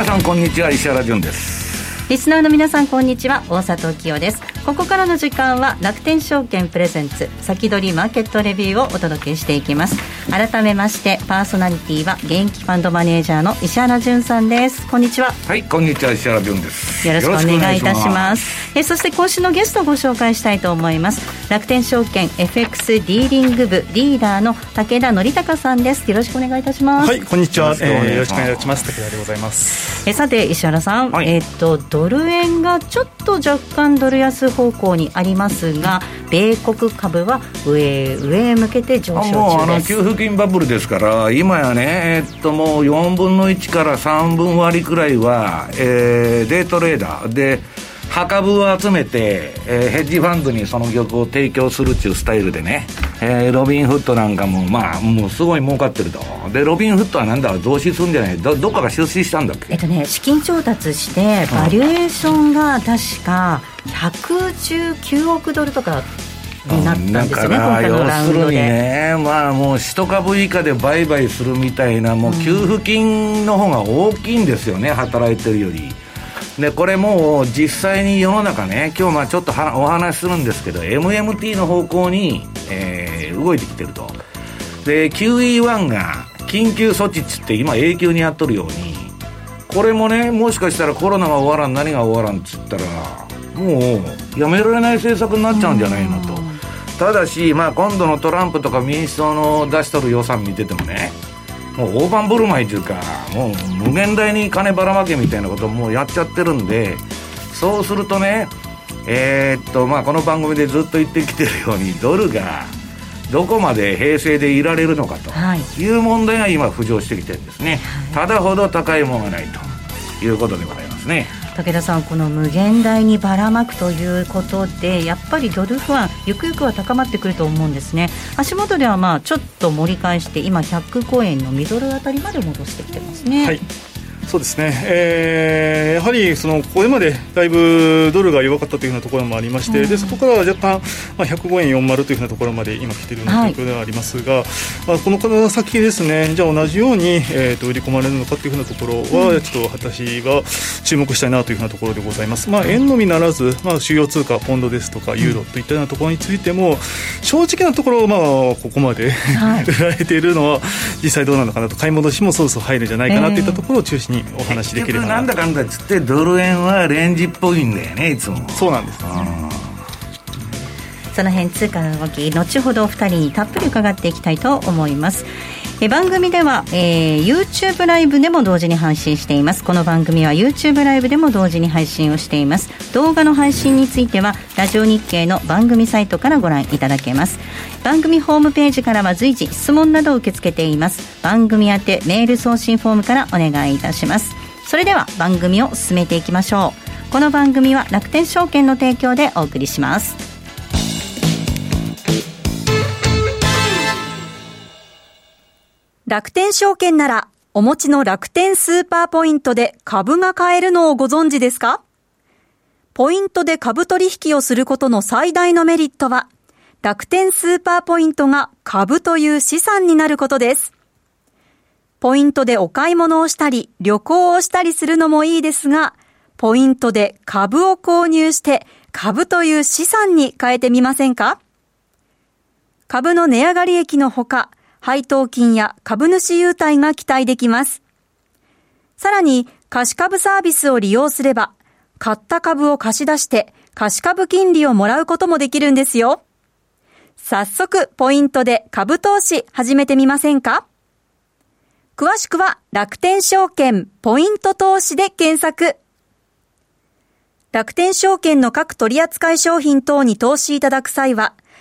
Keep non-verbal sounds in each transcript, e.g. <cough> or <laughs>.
皆さんこんにちは石原潤です。リスナーの皆さんこんにちは大里清です。ここからの時間は楽天証券プレゼンツ先取りマーケットレビューをお届けしていきます。改めましてパーソナリティは現役ファンドマネージャーの石原潤さんです。こんにちは。はいこんにちは石原潤です。よろしくお願いいたします。えそして今週のゲストをご紹介したいと思います。楽天証券 FX ディーリング部リーダーの武田則孝さんです。よろしくお願いいたします。はいこんにちは。よろしくお願いします。武田でございます。えさて石原さん、はい、えっ、とドル円がちょっと若干ドル安方向にありますが米国株は上上へ向けて上昇中です。もうあの給付金バブルですから今やね、えっと、もう4分の1から3分割くらいは、えー、デートレーダー。で墓部を集めて、えー、ヘッジファンドにその玉を提供するっていうスタイルでね、えー、ロビンフットなんかも、まあ、もうすごい儲かってると。で、ロビンフットはなんだ、増資するんじゃない？ど、どっかが出資したんだっけ？えっとね、資金調達して、バリュエーションが確か119億ドルとかになったんですよね、今回のラウンドで。ね、まあもう1株以下で売買するみたいな、もう給付金の方が大きいんですよね、働いてるより。でこれもう実際に世の中ね今日まあちょっとお話しするんですけど MMT の方向に、えー、動いてきてると。で QE1 が緊急措置っつって今永久にやっとるようにこれもねもしかしたらコロナが終わらん何が終わらんっつったらもうやめられない政策になっちゃうんじゃないのと。ただし、まあ、今度のトランプとか民主党の出しとる予算見ててもねもう大盤振る舞いというかもう無限大に金ばらまけみたいなことをもうやっちゃってるんでそうするとねえー、っとまあこの番組でずっと言ってきてるようにドルがどこまで平成でいられるのかとい。う問題が今浮上してきてるんですね、はい、ただほど高いものがないということでございますね武田さん、この無限大にばらまくということで、やっぱりドル不安、ゆくゆくは高まってくると思うんですね、足元ではまあちょっと盛り返して、今、105円のミドルあたりまで戻してきてますね。はいそうですね、えー、やはりそのこれまでだいぶドルが弱かったというようなところもありまして、うん、でそこからは若干、まあ、105円40というふうなところまで今来ているような状況ではありますが、はい、まあ、このから先ですね、じゃあ同じように、えーと、売り込まれるのかというふうなところは、うん、ちょっと私が注目したいなというふうなところでございます。まあ、円のみならず、まあ、主要通貨、ポンドですとか、ユーロといったようなところについても、正直なところ、まあ、ここまで、はい、<laughs> 売られているのは、実際どうなのかなと、買い戻しもそろそろ入るんじゃないかなといったところを中心にお話しできればな。んだかんだっつってドル円はレンジっぽいんだよねいつも。そうなんです、その辺通貨の動き後ほどお二人にたっぷり伺っていきたいと思いますえ番組では、えー、YouTube ライブでも同時に配信しています。この番組は YouTube ライブでも同時に配信をしています。動画の配信についてはラジオ日経の番組サイトからご覧いただけます。番組ホームページからは随時質問などを受け付けています。番組宛てメール送信フォームからお願いいたします。それでは番組を進めていきましょう。この番組は楽天証券の提供でお送りします。楽天証券なら、お持ちの楽天スーパーポイントで株が買えるのをご存知ですか？ポイントで株取引をすることの最大のメリットは、楽天スーパーポイントが株という資産になることです。ポイントでお買い物をしたり、旅行をしたりするのもいいですが、ポイントで株を購入して株という資産に変えてみませんか？株の値上がり益のほか、配当金や株主優待が期待できます。さらに、貸し株サービスを利用すれば、買った株を貸し出して貸株金利をもらうこともできるんですよ。早速、ポイントで株投資始めてみませんか？詳しくは楽天証券ポイント投資で検索。楽天証券の各取扱商品等に投資いただく際は、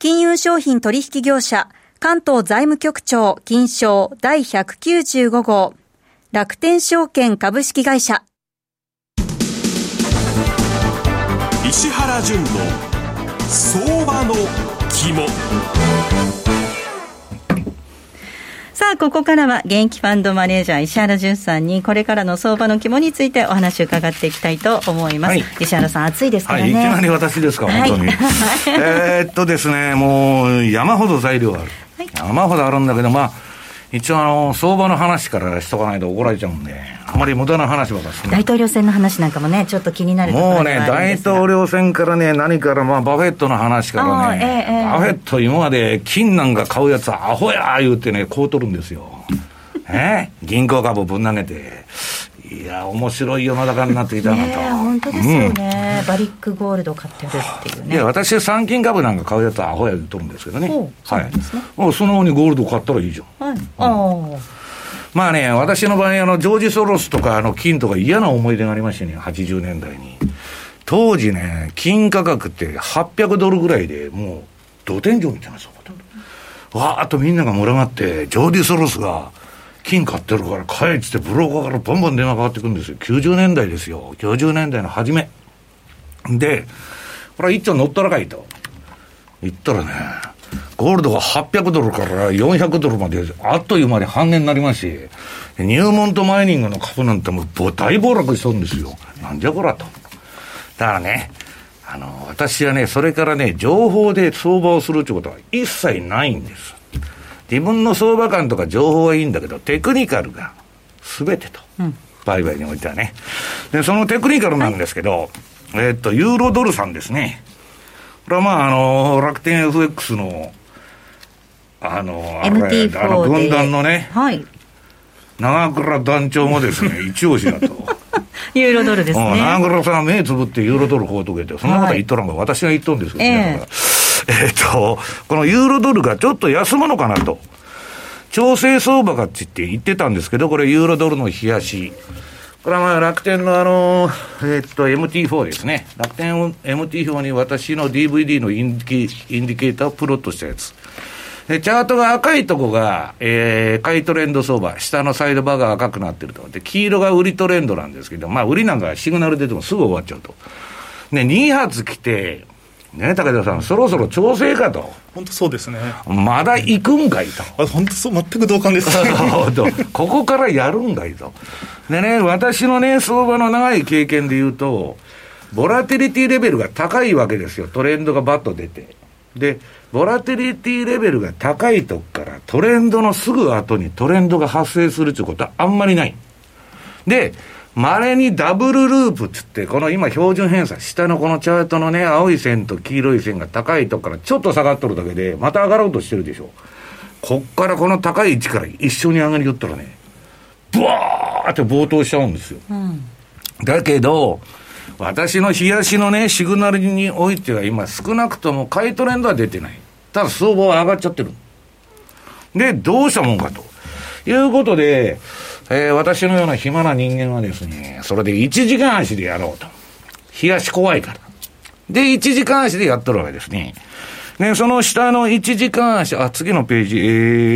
金融商品取引業者、関東財務局長金賞第195号。楽天証券株式会社。石原淳の相場の肝。さあ、ここからは現役ファンドマネージャー石原淳さんにこれからの相場の肝についてお話を伺っていきたいと思います。はい、石原さん、暑いですからね。はい、いきなり私ですか、本当に。はい、えっとですね、もう山ほど材料ある。はい、山ほどあるんだけど、まあ、一応あの、相場の話からしとかないと怒られちゃうんで、あまり無駄な話ばかし大統領選の話なんかもね、ちょっと気になるもうね、大統領選からね、何から、まあ、バフェットの話からね、えーえー、バフェット今まで金なんか買うやつはアホや言うてね、言うとるんですよ。え銀行株ぶん投げて、いや、面白い世の中になってきたなと。本当ですよね、うん、バリックゴールド買ってるっていうね。いや、私、産金株なんか買うやつはアホや言うとるんですけどね。はい。もうそのようにゴールド買ったらいいじゃん。はい。うん、まあね、私の場合、あの、ジョージ・ソロスとか、あの、金とか嫌な思い出がありましてね、80年代に。当時ね、金価格って800ドルぐらいでもう、土天井みたいなそうだわーっとみんなが群がって、ジョージ・ソロスが、金買ってるから買えっつってブローカーからバンバン電話かかってくるんですよ。90年代ですよ。90年代の初め。で、これ一丁乗ったらかいと。言ったらね、ゴールドが800ドルから400ドルまであっという間に半値になりますし、ニューモントマイニングの株なんてもう大暴落しとるんですよ。なんじゃこらと。だからね、あの、私はね、それからね、情報で相場をするってことは一切ないんです。自分の相場感とか情報はいいんだけど、テクニカルが全てと。うん、売買においてはね。で、そのテクニカルなんですけど、はい、えー、っと、ユーロドルさんですね。これはまあ、あの、楽天 FX の、あの、あれ、あの、軍団のね、はい。長倉団長もですね、<laughs> 一押しだと。ユーロドルですね。長倉さん目つぶってユーロドルこうとけて、そんなこと言っとらんが、はい、私が言っとんですけどね。えーえっと、このユーロドルがちょっと休むのかなと。調整相場かって言って言ってたんですけど、これユーロドルの冷やし。これはまあ楽天のあの、えっと、MT4 ですね。楽天 MT4 に私の DVD のインディインディケーターをプロットしたやつ。で、チャートが赤いとこが、えー、買いトレンド相場、下のサイドバーが赤くなってると。で、黄色が売りトレンドなんですけど、まあ、売りなんかシグナル出てもすぐ終わっちゃうと。ね、2発来て、ね、武田さん、そろそろ調整かと。本当そうですね。まだ行くんかいと。あ本当そう、全く同感です。ここからやるんかいと。でね、私のね、相場の長い経験で言うと、ボラティリティレベルが高いわけですよ。トレンドがバッと出て。で、ボラティリティレベルが高いとこからトレンドのすぐ後にトレンドが発生するということはあんまりない。で、稀にダブルループっつって、この今標準偏差、下のこのチャートのね、青い線と黄色い線が高いとこからちょっと下がっとるだけで、また上がろうとしてるでしょ。こっからこの高い位置から一緒に上がりよったらね、ブワーって暴騰しちゃうんですよ。うん、だけど、私の冷やしのね、シグナルにおいては今少なくとも買いトレンドは出てない。ただ相場は上がっちゃってる。で、どうしたもんかと。いうことで、えー、私のような暇な人間はですね、それで1時間足でやろうと。冷やし怖いから。で、1時間足でやっとるわけですね。で、その下の1時間足、あ、次のページ、え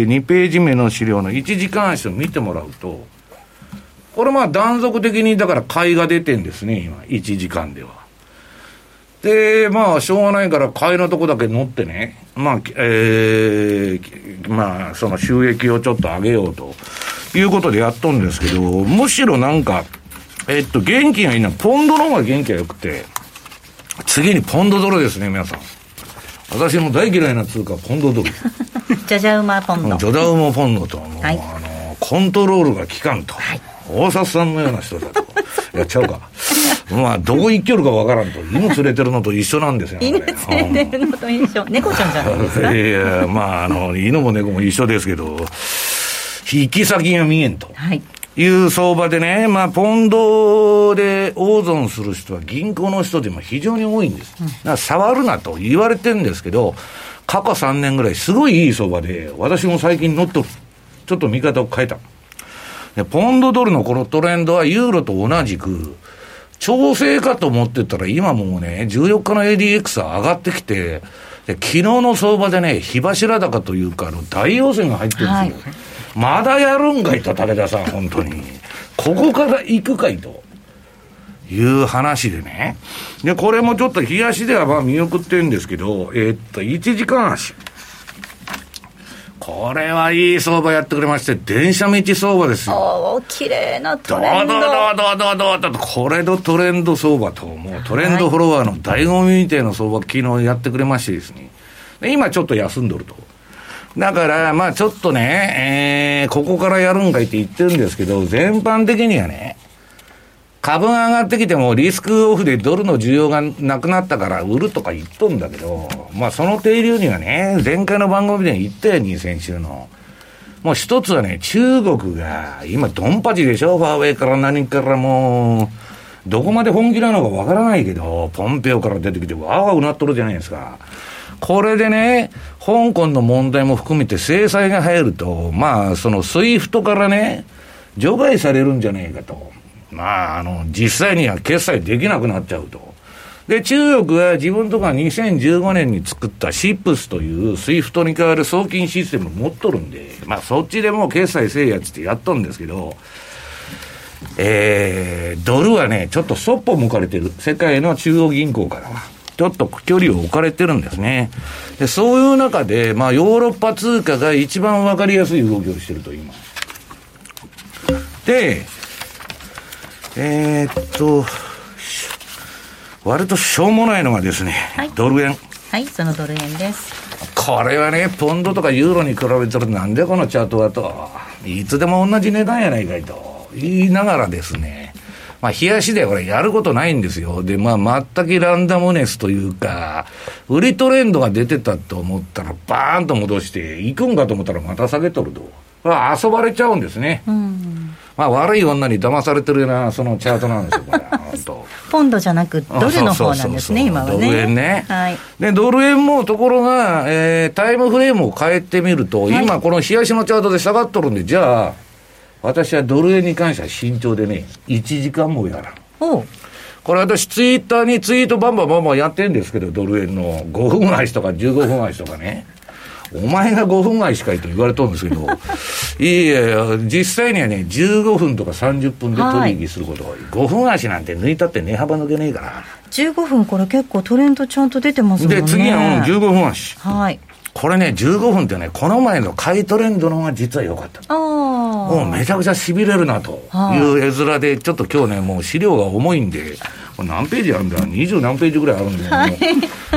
ー、2ページ目の資料の1時間足を見てもらうと、これまあ断続的にだから買いが出てんですね、今、1時間では。で、まあ、しょうがないから買いのとこだけ乗ってね、まあ、えー、まあ、その収益をちょっと上げようと。いうことでやっとんですけど、むしろなんか、えっと、元気がいいのは、ポンドの方が元気が良くて、次にポンドドルですね、皆さん。私の大嫌いな通貨、ポンドドル。じゃじゃ馬ポンド。じゃじゃ馬ポンドと、もう、はい、あの、コントロールが効かんと。はい、大札さんのような人だと。<laughs> やっちゃうか。まあ、どこ行きよるかわからんと。犬連れてるのと一緒なんですよ、犬連れてるのと一緒。猫ちゃんじゃないですか？いや、まあ、あの、犬も猫も一緒ですけど、行き先が見えんと。はい。いう相場でね、まあ、ポンドで大損する人は銀行の人でも非常に多いんです。だから触るなと言われてるんですけど、過去3年ぐらいすごいいい相場で、私も最近乗っとる。ちょっと見方を変えた。で、ポンドドルのこのトレンドはユーロと同じく、調整かと思ってたら今もうね、14日の ADX は上がってきて、で昨日の相場でね、火柱高というか、あの大陽線が入ってるんですよ。はい、まだやるんかいと、武田さん、本当に。ここから行くかいと。いう話でね。で、これもちょっと冷やしではまあ見送ってるんですけど、えー、っと、1時間足。これはいい相場やってくれまして、電車道相場ですよ。お綺麗なトレンド。どうどうどうどうどうこれのトレンド相場と、もうトレンドフォロワーの醍醐味みたいな相場、昨日やってくれましてですね。で今ちょっと休んどると。だから、まあちょっとね、えー、ここからやるんかいって言ってるんですけど、全般的にはね、株が上がってきてもリスクオフでドルの需要がなくなったから売るとか言っとんだけど、まあその底流にはね、前回の番組で言ったように先週の。もう一つはね、中国が今ドンパチでしょファーウェイから何からもう、どこまで本気なのかわからないけど、ポンペオから出てきてわーわーうなっとるじゃないですか。これでね、香港の問題も含めて制裁が入ると、まあ、その SWIFT からね、除外されるんじゃないかと。まあ、あの、実際には決済できなくなっちゃうと。で、中国は自分とか2015年に作った CIPS という SWIFT に代わる送金システム持っとるんで、まあそっちでもう決済せえやつってやっとるんですけど、えー、ドルはね、ちょっとそっぽ向かれてる。世界の中央銀行からは。ちょっと距離を置かれてるんですね。で、そういう中で、まあヨーロッパ通貨が一番わかりやすい動きをしてると言います。で、えー、っと、割としょうもないのがですね、はい、ドル円。はい、そのドル円です。これはね、ポンドとかユーロに比べたらなんでこのチャートはと、いつでも同じ値段やないかいと言いながらですね、まあ、冷やしでこれやることないんですよ。で、まあ、全くランダムネスというか、売りトレンドが出てたと思ったら、バーンと戻して、行くんかと思ったらまた下げとると。遊ばれちゃうんですね。うんまあ、悪い女に騙されてるような、そのチャートなんですよ、これ、<laughs> ポンドじゃなく、ドルの方なんですね、今はね。ドル円ね。はい。で、ドル円も、ところが、えー、タイムフレームを変えてみると、はい、今、この冷やしのチャートで下がっとるんで、じゃあ、私はドル円に関しては慎重でね、1時間もやらん。おこれ私ツイッターにツイートバンバンバンバンやってるんですけど、ドル円の5分足とか15分足とかね。お前が5分前しかいと言われとるんですけど、<laughs> いやいや、実際にはね、15分とか30分で取引することが多い。はい、5分足なんて抜いたって値幅抜けねえから。15分、これ結構トレンドちゃんと出てますもんね。で、次は、15分足。はい。これね、15分ってね、この前の買いトレンドの方が実は良かった。ああ。もうめちゃくちゃ痺れるなとい。う絵面で、ちょっと今日ね、もう資料が重いんで、何ページあるんだ？二十何ページぐらいあるんで、はい、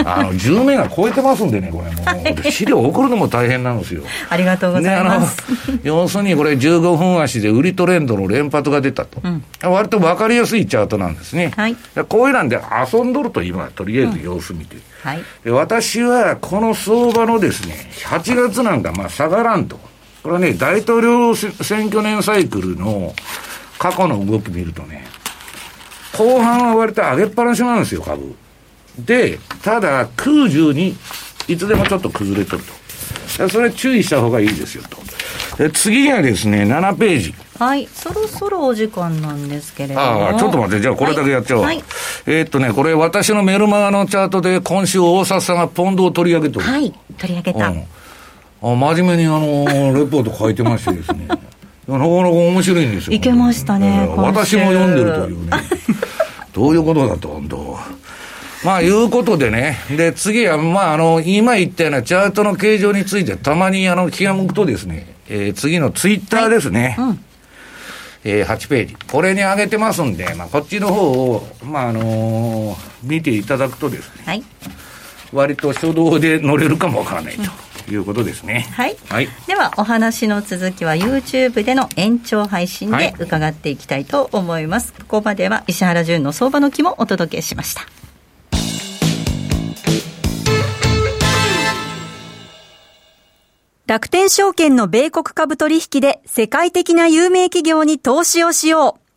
あの10名が超えてますんでねこれもう、はい、資料送るのも大変なんですよ。ありがとうございます、ね、要するにこれ15分足で売りトレンドの連発が出たと、うん、割と分かりやすいチャートなんですね、はい、こういうなんで遊んどると今とりあえず様子見て、うんはい、で私はこの相場のですね8月なんかまあ下がらんとこれはね大統領選挙年サイクルの過去の動き見るとね後半は割と上げっぱなしなんですよ、株。で、ただ、空中にいつでもちょっと崩れとると。それ注意した方がいいですよと。で次がですね、7ページ。はい、そろそろお時間なんですけれども。ああ、ちょっと待って、じゃあこれだけやっちゃおう。はい、えー、っとね、これ私のメルマガのチャートで今週大札さんがポンドを取り上げとる。はい、取り上げた。うん、あ真面目にあの、<laughs> レポート書いてましてですね。なかなか面白いんですよ。いけましたね。私も読んでるというね。<laughs> どういうことだと、本当。まあ、いうことでね。で、次は、まあ、あの、今言ったようなチャートの形状について、たまに、あの、気が向くとですね、えー、次のツイッターですね。はいうん、えー、8ページ。これに上げてますんで、まあ、こっちの方を、まあ、あのー、見ていただくとですね、はい、割と初動で乗れるかもわからないと。うんいうことですね。はい。はい、では、お話の続きは YouTube での延長配信で伺っていきたいと思います。はい、ここまでは石原淳の相場の木もお届けしました。楽天証券の米国株取引で世界的な有名企業に投資をしよう。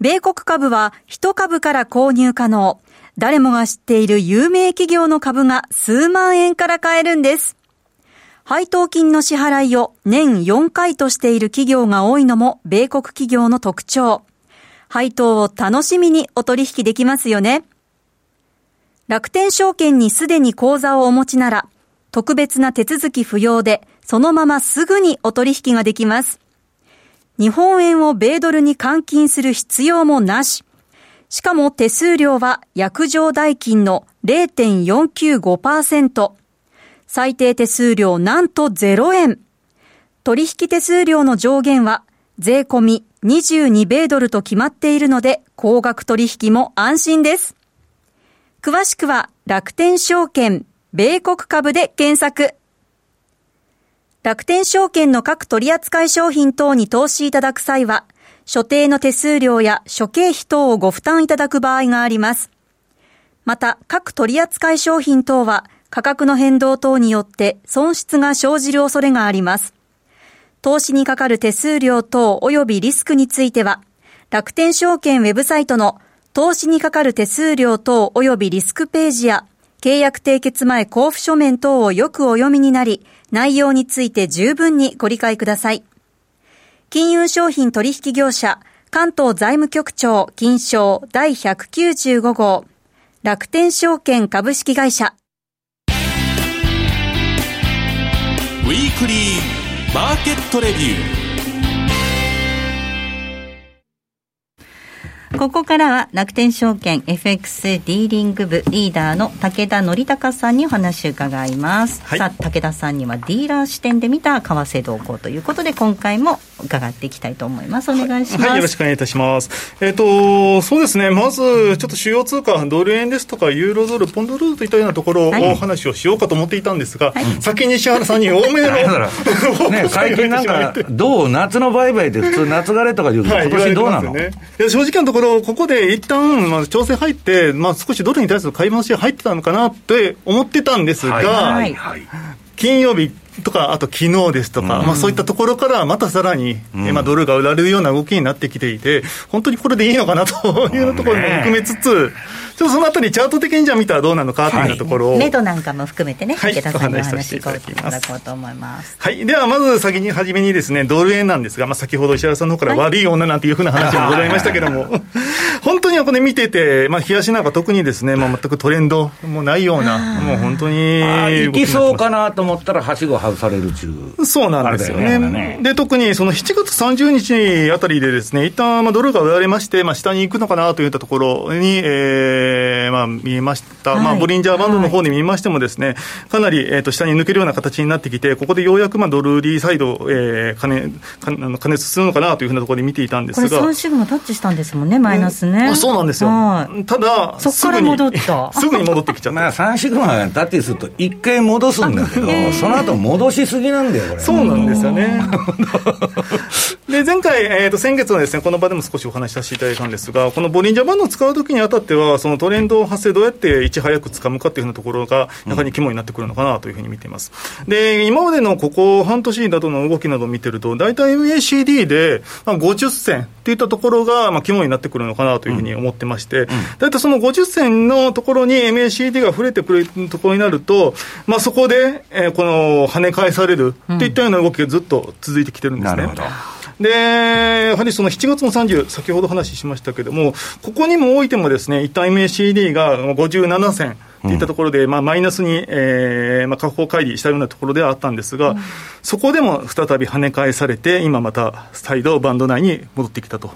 米国株は一株から購入可能。誰もが知っている有名企業の株が数万円から買えるんです。配当金の支払いを年4回としている企業が多いのも米国企業の特徴。配当を楽しみにお取引できますよね。楽天証券にすでに口座をお持ちなら、特別な手続き不要で、そのまますぐにお取引ができます。日本円を米ドルに換金する必要もなし。しかも手数料は約定代金の0.495%。最低手数料なんと0円。取引手数料の上限は税込み22米ドルと決まっているので高額取引も安心です。詳しくは楽天証券米国株で検索。楽天証券の各取扱商品等に投資いただく際は、所定の手数料や諸経費等をご負担いただく場合があります。また、各取扱商品等は価格の変動等によって損失が生じる恐れがあります。投資にかかる手数料等及びリスクについては、楽天証券ウェブサイトの投資にかかる手数料等及びリスクページや契約締結前交付書面等をよくお読みになり、内容について十分にご理解ください。金融商品取引業者、関東財務局長金賞第195号、楽天証券株式会社。ウィークリーマーケットレビュー。ここからは楽天証券 FX ディーリング部リーダーの武田則隆さんにお話を伺います、はい、さあ武田さんにはディーラー視点で見た為替動向ということで今回も伺っていきたいと思います。お願いします、はい、よろしくお願いいたします。えっ、ー、とそうですね。まずちょっと主要通貨ドル円ですとかユーロドルポンドドルといったようなところをお話をしようかと思っていたんですが、はい、先に石原さんに多めの <laughs> ね、最近なんかどう？夏の売買で普通夏枯れとか言うけど、今年どうなの、ね、正直なところろ、ここで一旦、まあ、調整入って、まあ、少しドルに対する買い戻しが入ってたのかなって思ってたんですが、はい。はい、金曜日とか、あと昨日ですとか、うん、まあ、そういったところからまたさらに、うん、まあ、ドルが売られるような動きになってきていて、本当にこれでいいのかなというところも含めつつ、ちょっとそのあたり、チャート的にじゃ見たらどうなのかというところを、目処なんかも含めてね、はい、池お話しいただこうと思います。はい、ではまず先に初めにですね、ドル円なんですが、まあ、先ほど石原さんの方から悪い女なんていうふうな話もございましたけども、本 <laughs> 当にこれ見てて、まあ、冷やしなんか特にですね、まあ、全くトレンドもないような、もう本当に。いきそうかなと思ったら、はしご外される中。そうなんですよね。ねで、特にその7月30日あたりでですね、一旦まあドルが売られまして、まあ、下に行くのかなといったところに、えー、まあ、見えました。はい、まあ、ボリンジャーバンドの方で見ましてもですね、かなり、えっ、ー、と、下に抜けるような形になってきて、ここでようやくまあドル売りサイド、えー、加熱、加熱するのかなというふうなところで見ていたんですが。これ3シグマタッチしたんですもんね、マイナスね。うん、そうなんですよ。ただ、そこから戻った。<laughs> すぐに戻ってきちゃった。まあ、3シグマタッチすると、一回戻すんだけど、<laughs> その後戻しすぎなんだよ、これ。そうなんですよね。<laughs> で、前回、えっ、ー、と、先月はですね、この場でも少しお話しさせていただいたんですが、このボリンジャーバンドを使うときにあたっては、そのトレンド発生どうやっていち早くつかむかっていうふうなところが、やはり肝になってくるのかなというふうに見ています。で、今までのここ半年などの動きなどを見てると、大体 MACD で、まあ、50銭っていったところが、まあ、肝になってくるのかなというふうに思ってまして、大体その50銭のところに MACD が触れてくるところになると、まあ、そこで、えー、この跳ね返されるっていったような動きがずっと続いてきてるんですね。なるほど。で、やはりその7月の30、先ほど話しましたけれども、ここにもおいてもですね、一旦 MACD が57銭、といったところで、うん、まあ、マイナスに、えーまあ、下方乖離したようなところではあったんですが、うん、そこでも再び跳ね返されて、今また再度バンド内に戻ってきたと。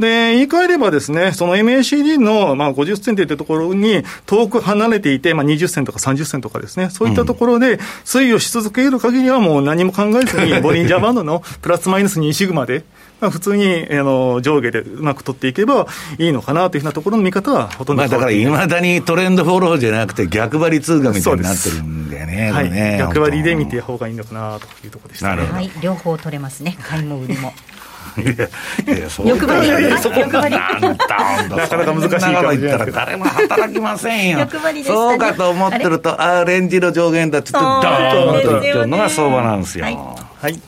で、言い換えればですね、その MACD の、まあ、50銭といったところに遠く離れていて、まあ、20銭とか30銭とかですね、そういったところで推移をし続ける限りはもう何も考えずに、ボリンジャーバンドのプラスマイナス2シグマで、まあ、普通にあの上下でうまく取っていけばいいのかなというふうなところの見方はほとんどまあだからいまだにトレンドフォローじゃなくて、逆張り通貨みたいになってるんだよね、はい、逆張りで見て方がいいのかなというところでした、ね、はい、両方取れますね、買いも売りも。欲張り。欲張り。なかなか難しいから言ったら誰も働きませんよ欲張りでそうかと思ってるとああレンジの上限だっつってドーンといっちゃうのが相場なんですよ、はい。はい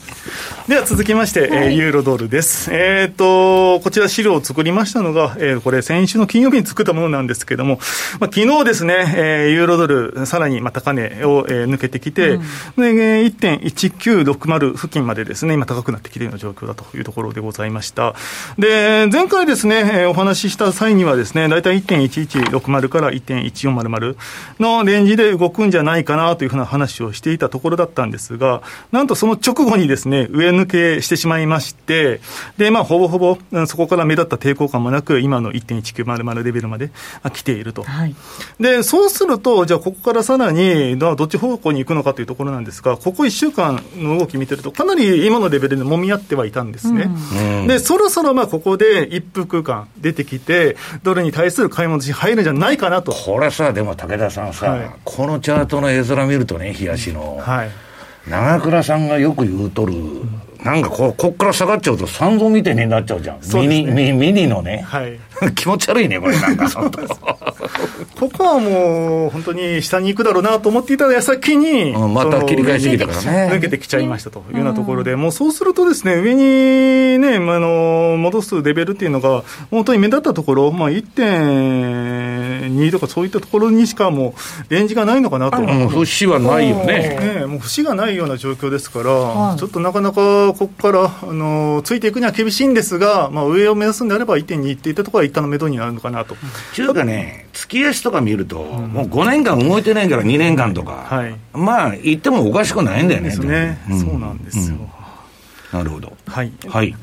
では続きまして、はい、えー、ユーロドルです。えっ、ー、と、こちら資料を作りましたのが、えー、これ先週の金曜日に作ったものなんですけれども、まあ、昨日ですね、えー、ユーロドル、さらにまあ高値を、えー、抜けてきて、うん、で1.1960付近までですね、今高くなってきているような状況だというところでございました。で、前回ですね、お話しした際にはですね、大体1.1160から1.1400のレンジで動くんじゃないかなというふうな話をしていたところだったんですが、なんとその直後にですね、上抜けしてしまいまして、で、まあ、ほぼほぼ、そこから目立った抵抗感もなく、今の1.1900レベルまで来ていると。はい、で、そうすると、じゃあ、ここからさらに、どっち方向に行くのかというところなんですが、ここ1週間の動き見てると、かなり今のレベルでもみ合ってはいたんですね。うん、で、そろそろまあここで一服感出てきて、ドルに対する買い戻し入るんじゃないかなと。これさ、でも武田さんさ、はい、このチャートの絵面見るとね、冷やしの。はい長倉さんがよく言うとる、なんかここっから下がっちゃうと、三度見てになっちゃうじゃん、ミニミミニのね、はい、<laughs> 気持ち悪いね、これ、なんか、<laughs> ここはもう、本当に下に行くだろうなと思っていた矢先に、うん、また切り返してきたからね。抜けてきちゃいましたというようなところで、うん、もうそうするとですね、上にね、あの戻すレベルっていうのが、本当に目立ったところ、まあ、1.2とかそういったところにしかもう、レンジがないのかなと。うん、節はないよね。ねもう節がないような状況ですから、ちょっとなかなかここから、あのついていくには厳しいんですが、まあ、上を目指すんであれば1.2っていったところは一旦の目処になるのかなと。ちゅうかね、月足とか見ると、うん、もう5年間動いてないから2年間とか、はい、まあ、言ってもおかしくないんだよね。ね、うん、そうなんですよ。なるほど。はい。はい。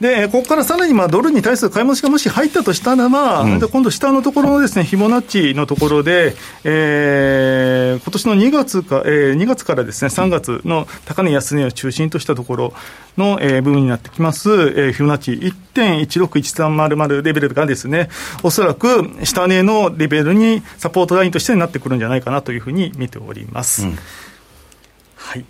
で、ここからさらにまあドルに対する買い戻しがもし入ったとしたらば、うん、今度下のところのですね、フィボナッチのところで、えー、今年の2月か、えー、2月からですね、3月の高値安値を中心としたところの、えー、部分になってきます、えー、フィボナッチ1.161300レベルがですね、おそらく下値のレベルにサポートラインとしてなってくるんじゃないかなというふうに見ております。うん、はい。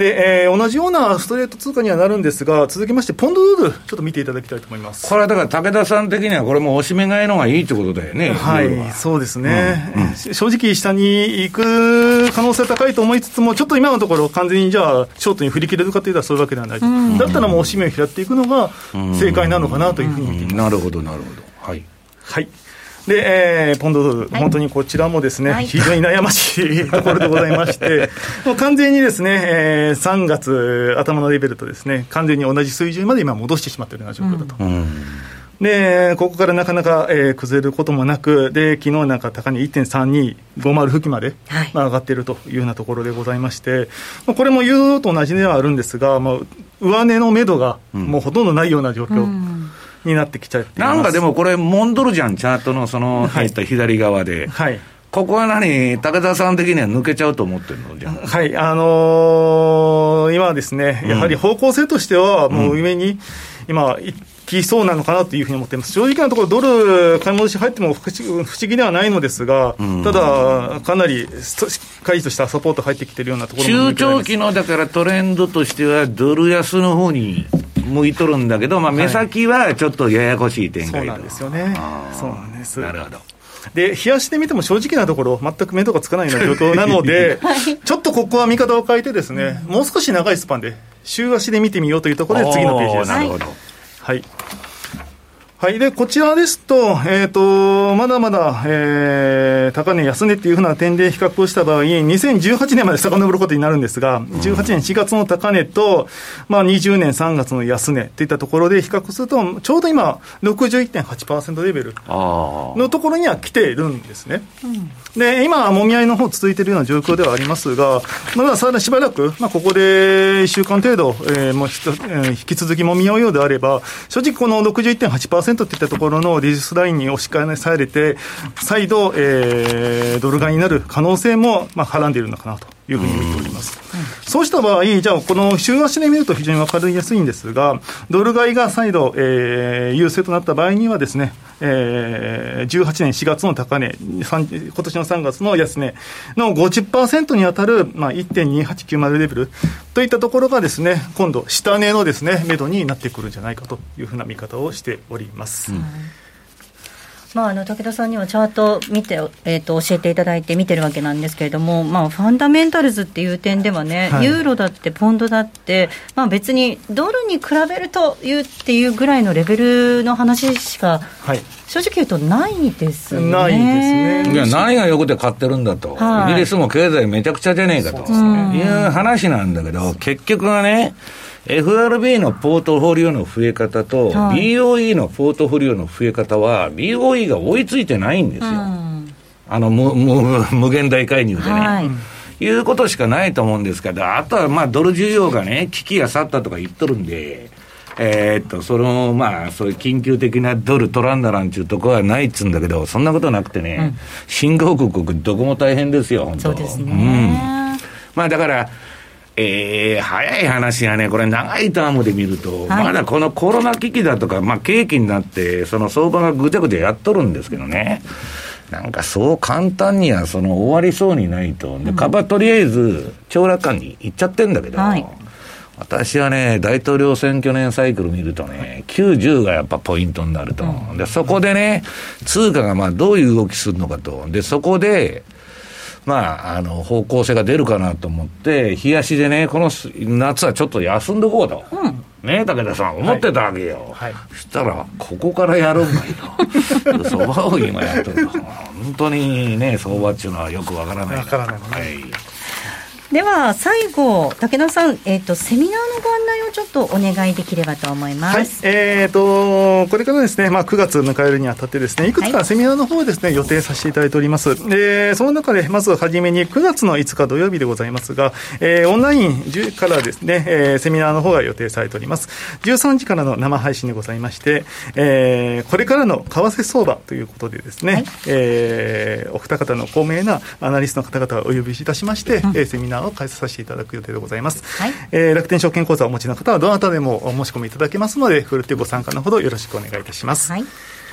で、えー、同じようなストレート通貨にはなるんですが、続きまして、ポンドドル、ちょっと見ていただきたいと思います。これはだから、武田さん的には、これもおしめ買いのがいいってことだよね、はい、そうですね、うんうん、正直、下に行く可能性高いと思いつつも、ちょっと今のところ、完全にじゃあ、ショートに振り切れるかというと、そういうわけではない、うん、だったらもうおしめを拾っていくのが正解なのかなというふうに見ています、なるほど、なるほど。はい、はいで、えー、ポンドドル、はい、本当にこちらもですね、はい、非常に悩ましい <laughs> ところでございまして、<laughs> もう完全にですね、えー、3月頭のレベルとですね、完全に同じ水準まで今戻してしまっているような状況だと。うん。で、ここからなかなか、えー、崩れることもなく、で、昨日なんか高値1.3250付近まで、はい、まあ、上がっているというようなところでございまして、まあ、これもユーロと同じではあるんですが、まあ、上値の目処がもうほとんどないような状況。うんになってきちゃってなんかでもこれ、もんどるじゃん、チャートのその入った左側で。はい、ここは何、武田さん的には抜けちゃうと思ってるの？じゃはい、あのー、今はですね、やはり方向性としては、もう上に、今、いきそうなのかなというふうに思っています。正直なところ、ドル買い戻し入っても不思議ではないのですが、うん、ただ、かなりしっかりとしたサポート入ってきてるようなところ中長期のだからトレンドとしては、ドル安の方に向いとるんだけど、まあ、目先はちょっとややこしい展開、はい、そうなんですよね。そうなんです。なるほど。で、冷やしてみても正直なところ、全く目処がつかないような状況なので、<laughs> ちょっとここは見方を変えてですね、もう少し長いスパンで、週足で見てみようというところで次のページです。なるほど。はいはい。で、こちらですと、えっ、ー、と、まだまだ、えー、高値、安値っていうふうな点で比較をした場合、2018年まで遡ることになるんですが、18年4月の高値と、まあ、20年3月の安値といったところで比較すると、ちょうど今、61.8%レベルのところには来ているんですね。で、今、もみ合いの方続いているような状況ではありますが、まださらしばらく、まあ、ここで1週間程度、えー、もう引き続きもみ合うようであれば、正直この61.8%といったところのリジスラインに押し返されて、再度、えー、ドル買いになる可能性も、まあ、はらんでいるのかなと。いうふうに見ております。そうした場合、じゃあ、この週足で見ると非常に分かりやすいんですが、ドル買いが再度、えー、優勢となった場合にはですね、えー、18年4月の高値、今年の3月の安値の50%に当たる、まあ、1.2890レベルといったところがですね、今度、下値のですね、目処になってくるんじゃないかというふうな見方をしております。うんまあ、あの武田さんにはチャート見て、えーと、教えていただいて見てるわけなんですけれども、まあ、ファンダメンタルズっていう点ではね、はい、ユーロだってポンドだって、まあ、別にドルに比べるというっていうぐらいのレベルの話しか、はい、正直言うとないですね。ないですね。いや、何がよくて買ってるんだと、はい、イギリスも経済めちゃくちゃじゃねえかと、いう話なんだけど、結局はね、FRB のポートフォリオの増え方と、はい、BOE のポートフォリオの増え方は、BOE が追いついてないんですよ。うん、あの無無無限大介入でね。はいいうことしかないと思うんですけど、あとはまあドル需要がね、危機が去ったとか言っとるんで、えー、っと、その、まあ、そういう緊急的なドル取らんだらんちゅうとこはないっつうんだけど、そんなことなくてね、うん、新興国、どこも大変ですよ、本当そうですね。うん。まあ、だから、えー、早い話がね、これ、長いタームで見ると、はい、まだこのコロナ危機だとか、まあ、景気になって、その相場がぐちゃぐちゃやっとるんですけどね、なんかそう簡単にはその終わりそうにないと、で、株はとりあえず、長楽観に行っちゃってんだけど、はい、私はね、大統領選挙年サイクル見るとね、90がやっぱポイントになると。で、そこでね、通貨がまあどういう動きするのかと。で、そこで、まあ、あの、方向性が出るかなと思って、冷やしでね、この夏はちょっと休んどこうと。うん、ね武田さん、思ってたわけよ。はいはい、そしたら、ここからやるんだよ。<laughs> 相場を今やってると。本当にね、相場っていうのはよくわからない。わからない、ね。はい。では最後、武田さん、えーと、セミナーのご案内をちょっとお願いできればと思います、はい、えーと、これからですね、まあ、9月迎えるにあたってですね、いくつかセミナーの方をですね、予定させていただいております。でその中で、まずはじめに9月の5日土曜日でございますが、えー、オンライン10からですね、えー、セミナーの方が予定されております。13時からの生配信でございまして、えー、これからの為替相場ということでですね、はい、えー、お二方の高名なアナリストの方々をお呼びいたしまして、うん、セミナーを開催させていただく予定でございます。はい、えー、楽天証券口座をお持ちの方はどなたでもお申し込みいただけますので、ふるってご参加のほどよろしくお願いいたします。はい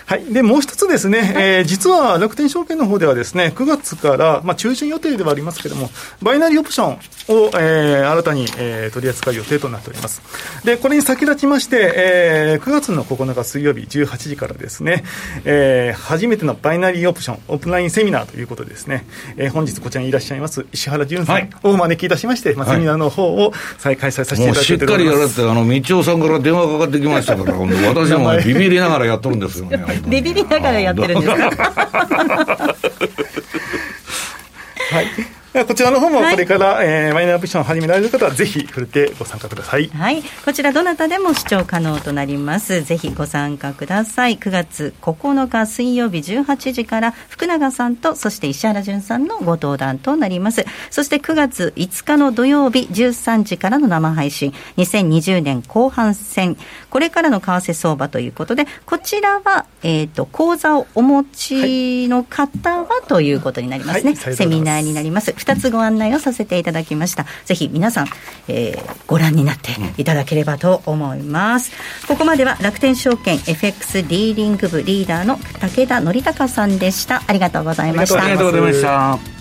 はい、でもう一つですね、えー、実は楽天証券の方ではですね、9月から、まあ、中旬予定ではありますけれども、バイナリーオプションを、えー、新たに、えー、取り扱う予定となっております。で、これに先立ちまして、えー、9月の9日水曜日18時からですね、えー、初めてのバイナリーオプション、オープンラインセミナーということでですね、えー、本日こちらにいらっしゃいます石原淳さんをお招きいたしまして、はい、まあ、セミナーの方を再開催させていただきます。しっかりやられて、あの、道夫さんから電話かかってきましたから、私もビビりながらやっとるんですよね。<laughs> ビビりながらやってるんです。かはいこちらの方もこれから、はい、えー、マイナーオプションを始められる方はぜひ振ってご参加ください。はい。こちらどなたでも視聴可能となります。ぜひご参加ください。9月9日水曜日18時から福永さんとそして石原淳さんのご登壇となります。そして9月5日の土曜日13時からの生配信2020年後半戦これからの為替相場ということでこちらはえっ、ー、と講座をお持ちの方は、ということになりますね。はい、セミナーになります。2つご案内をさせていただきました。ぜひ皆さん、えー、ご覧になっていただければと思います。ここまでは楽天証券 FX ディーリング部リーダーの武田則孝さんでした。ありがとうございました。ありがとうございました。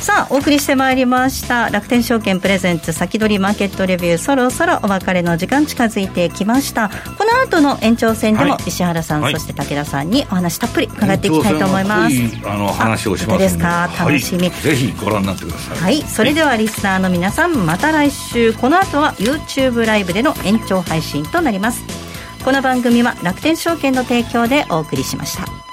さあお送りしてまいりました。楽天証券プレゼンツ先取りマーケットレビュー。そろそろお別れの時間近づいてきました。この後の延長戦でも石原さん、はい、そして武田さんにお話たっぷり伺っていきたいと思います。あの話をしますで。すか？楽しみ、はい、ぜひご覧になってください。はい。それではリスナーの皆さんまた来週。この後は YouTube ライブでの延長配信となります。この番組は楽天証券の提供でお送りしました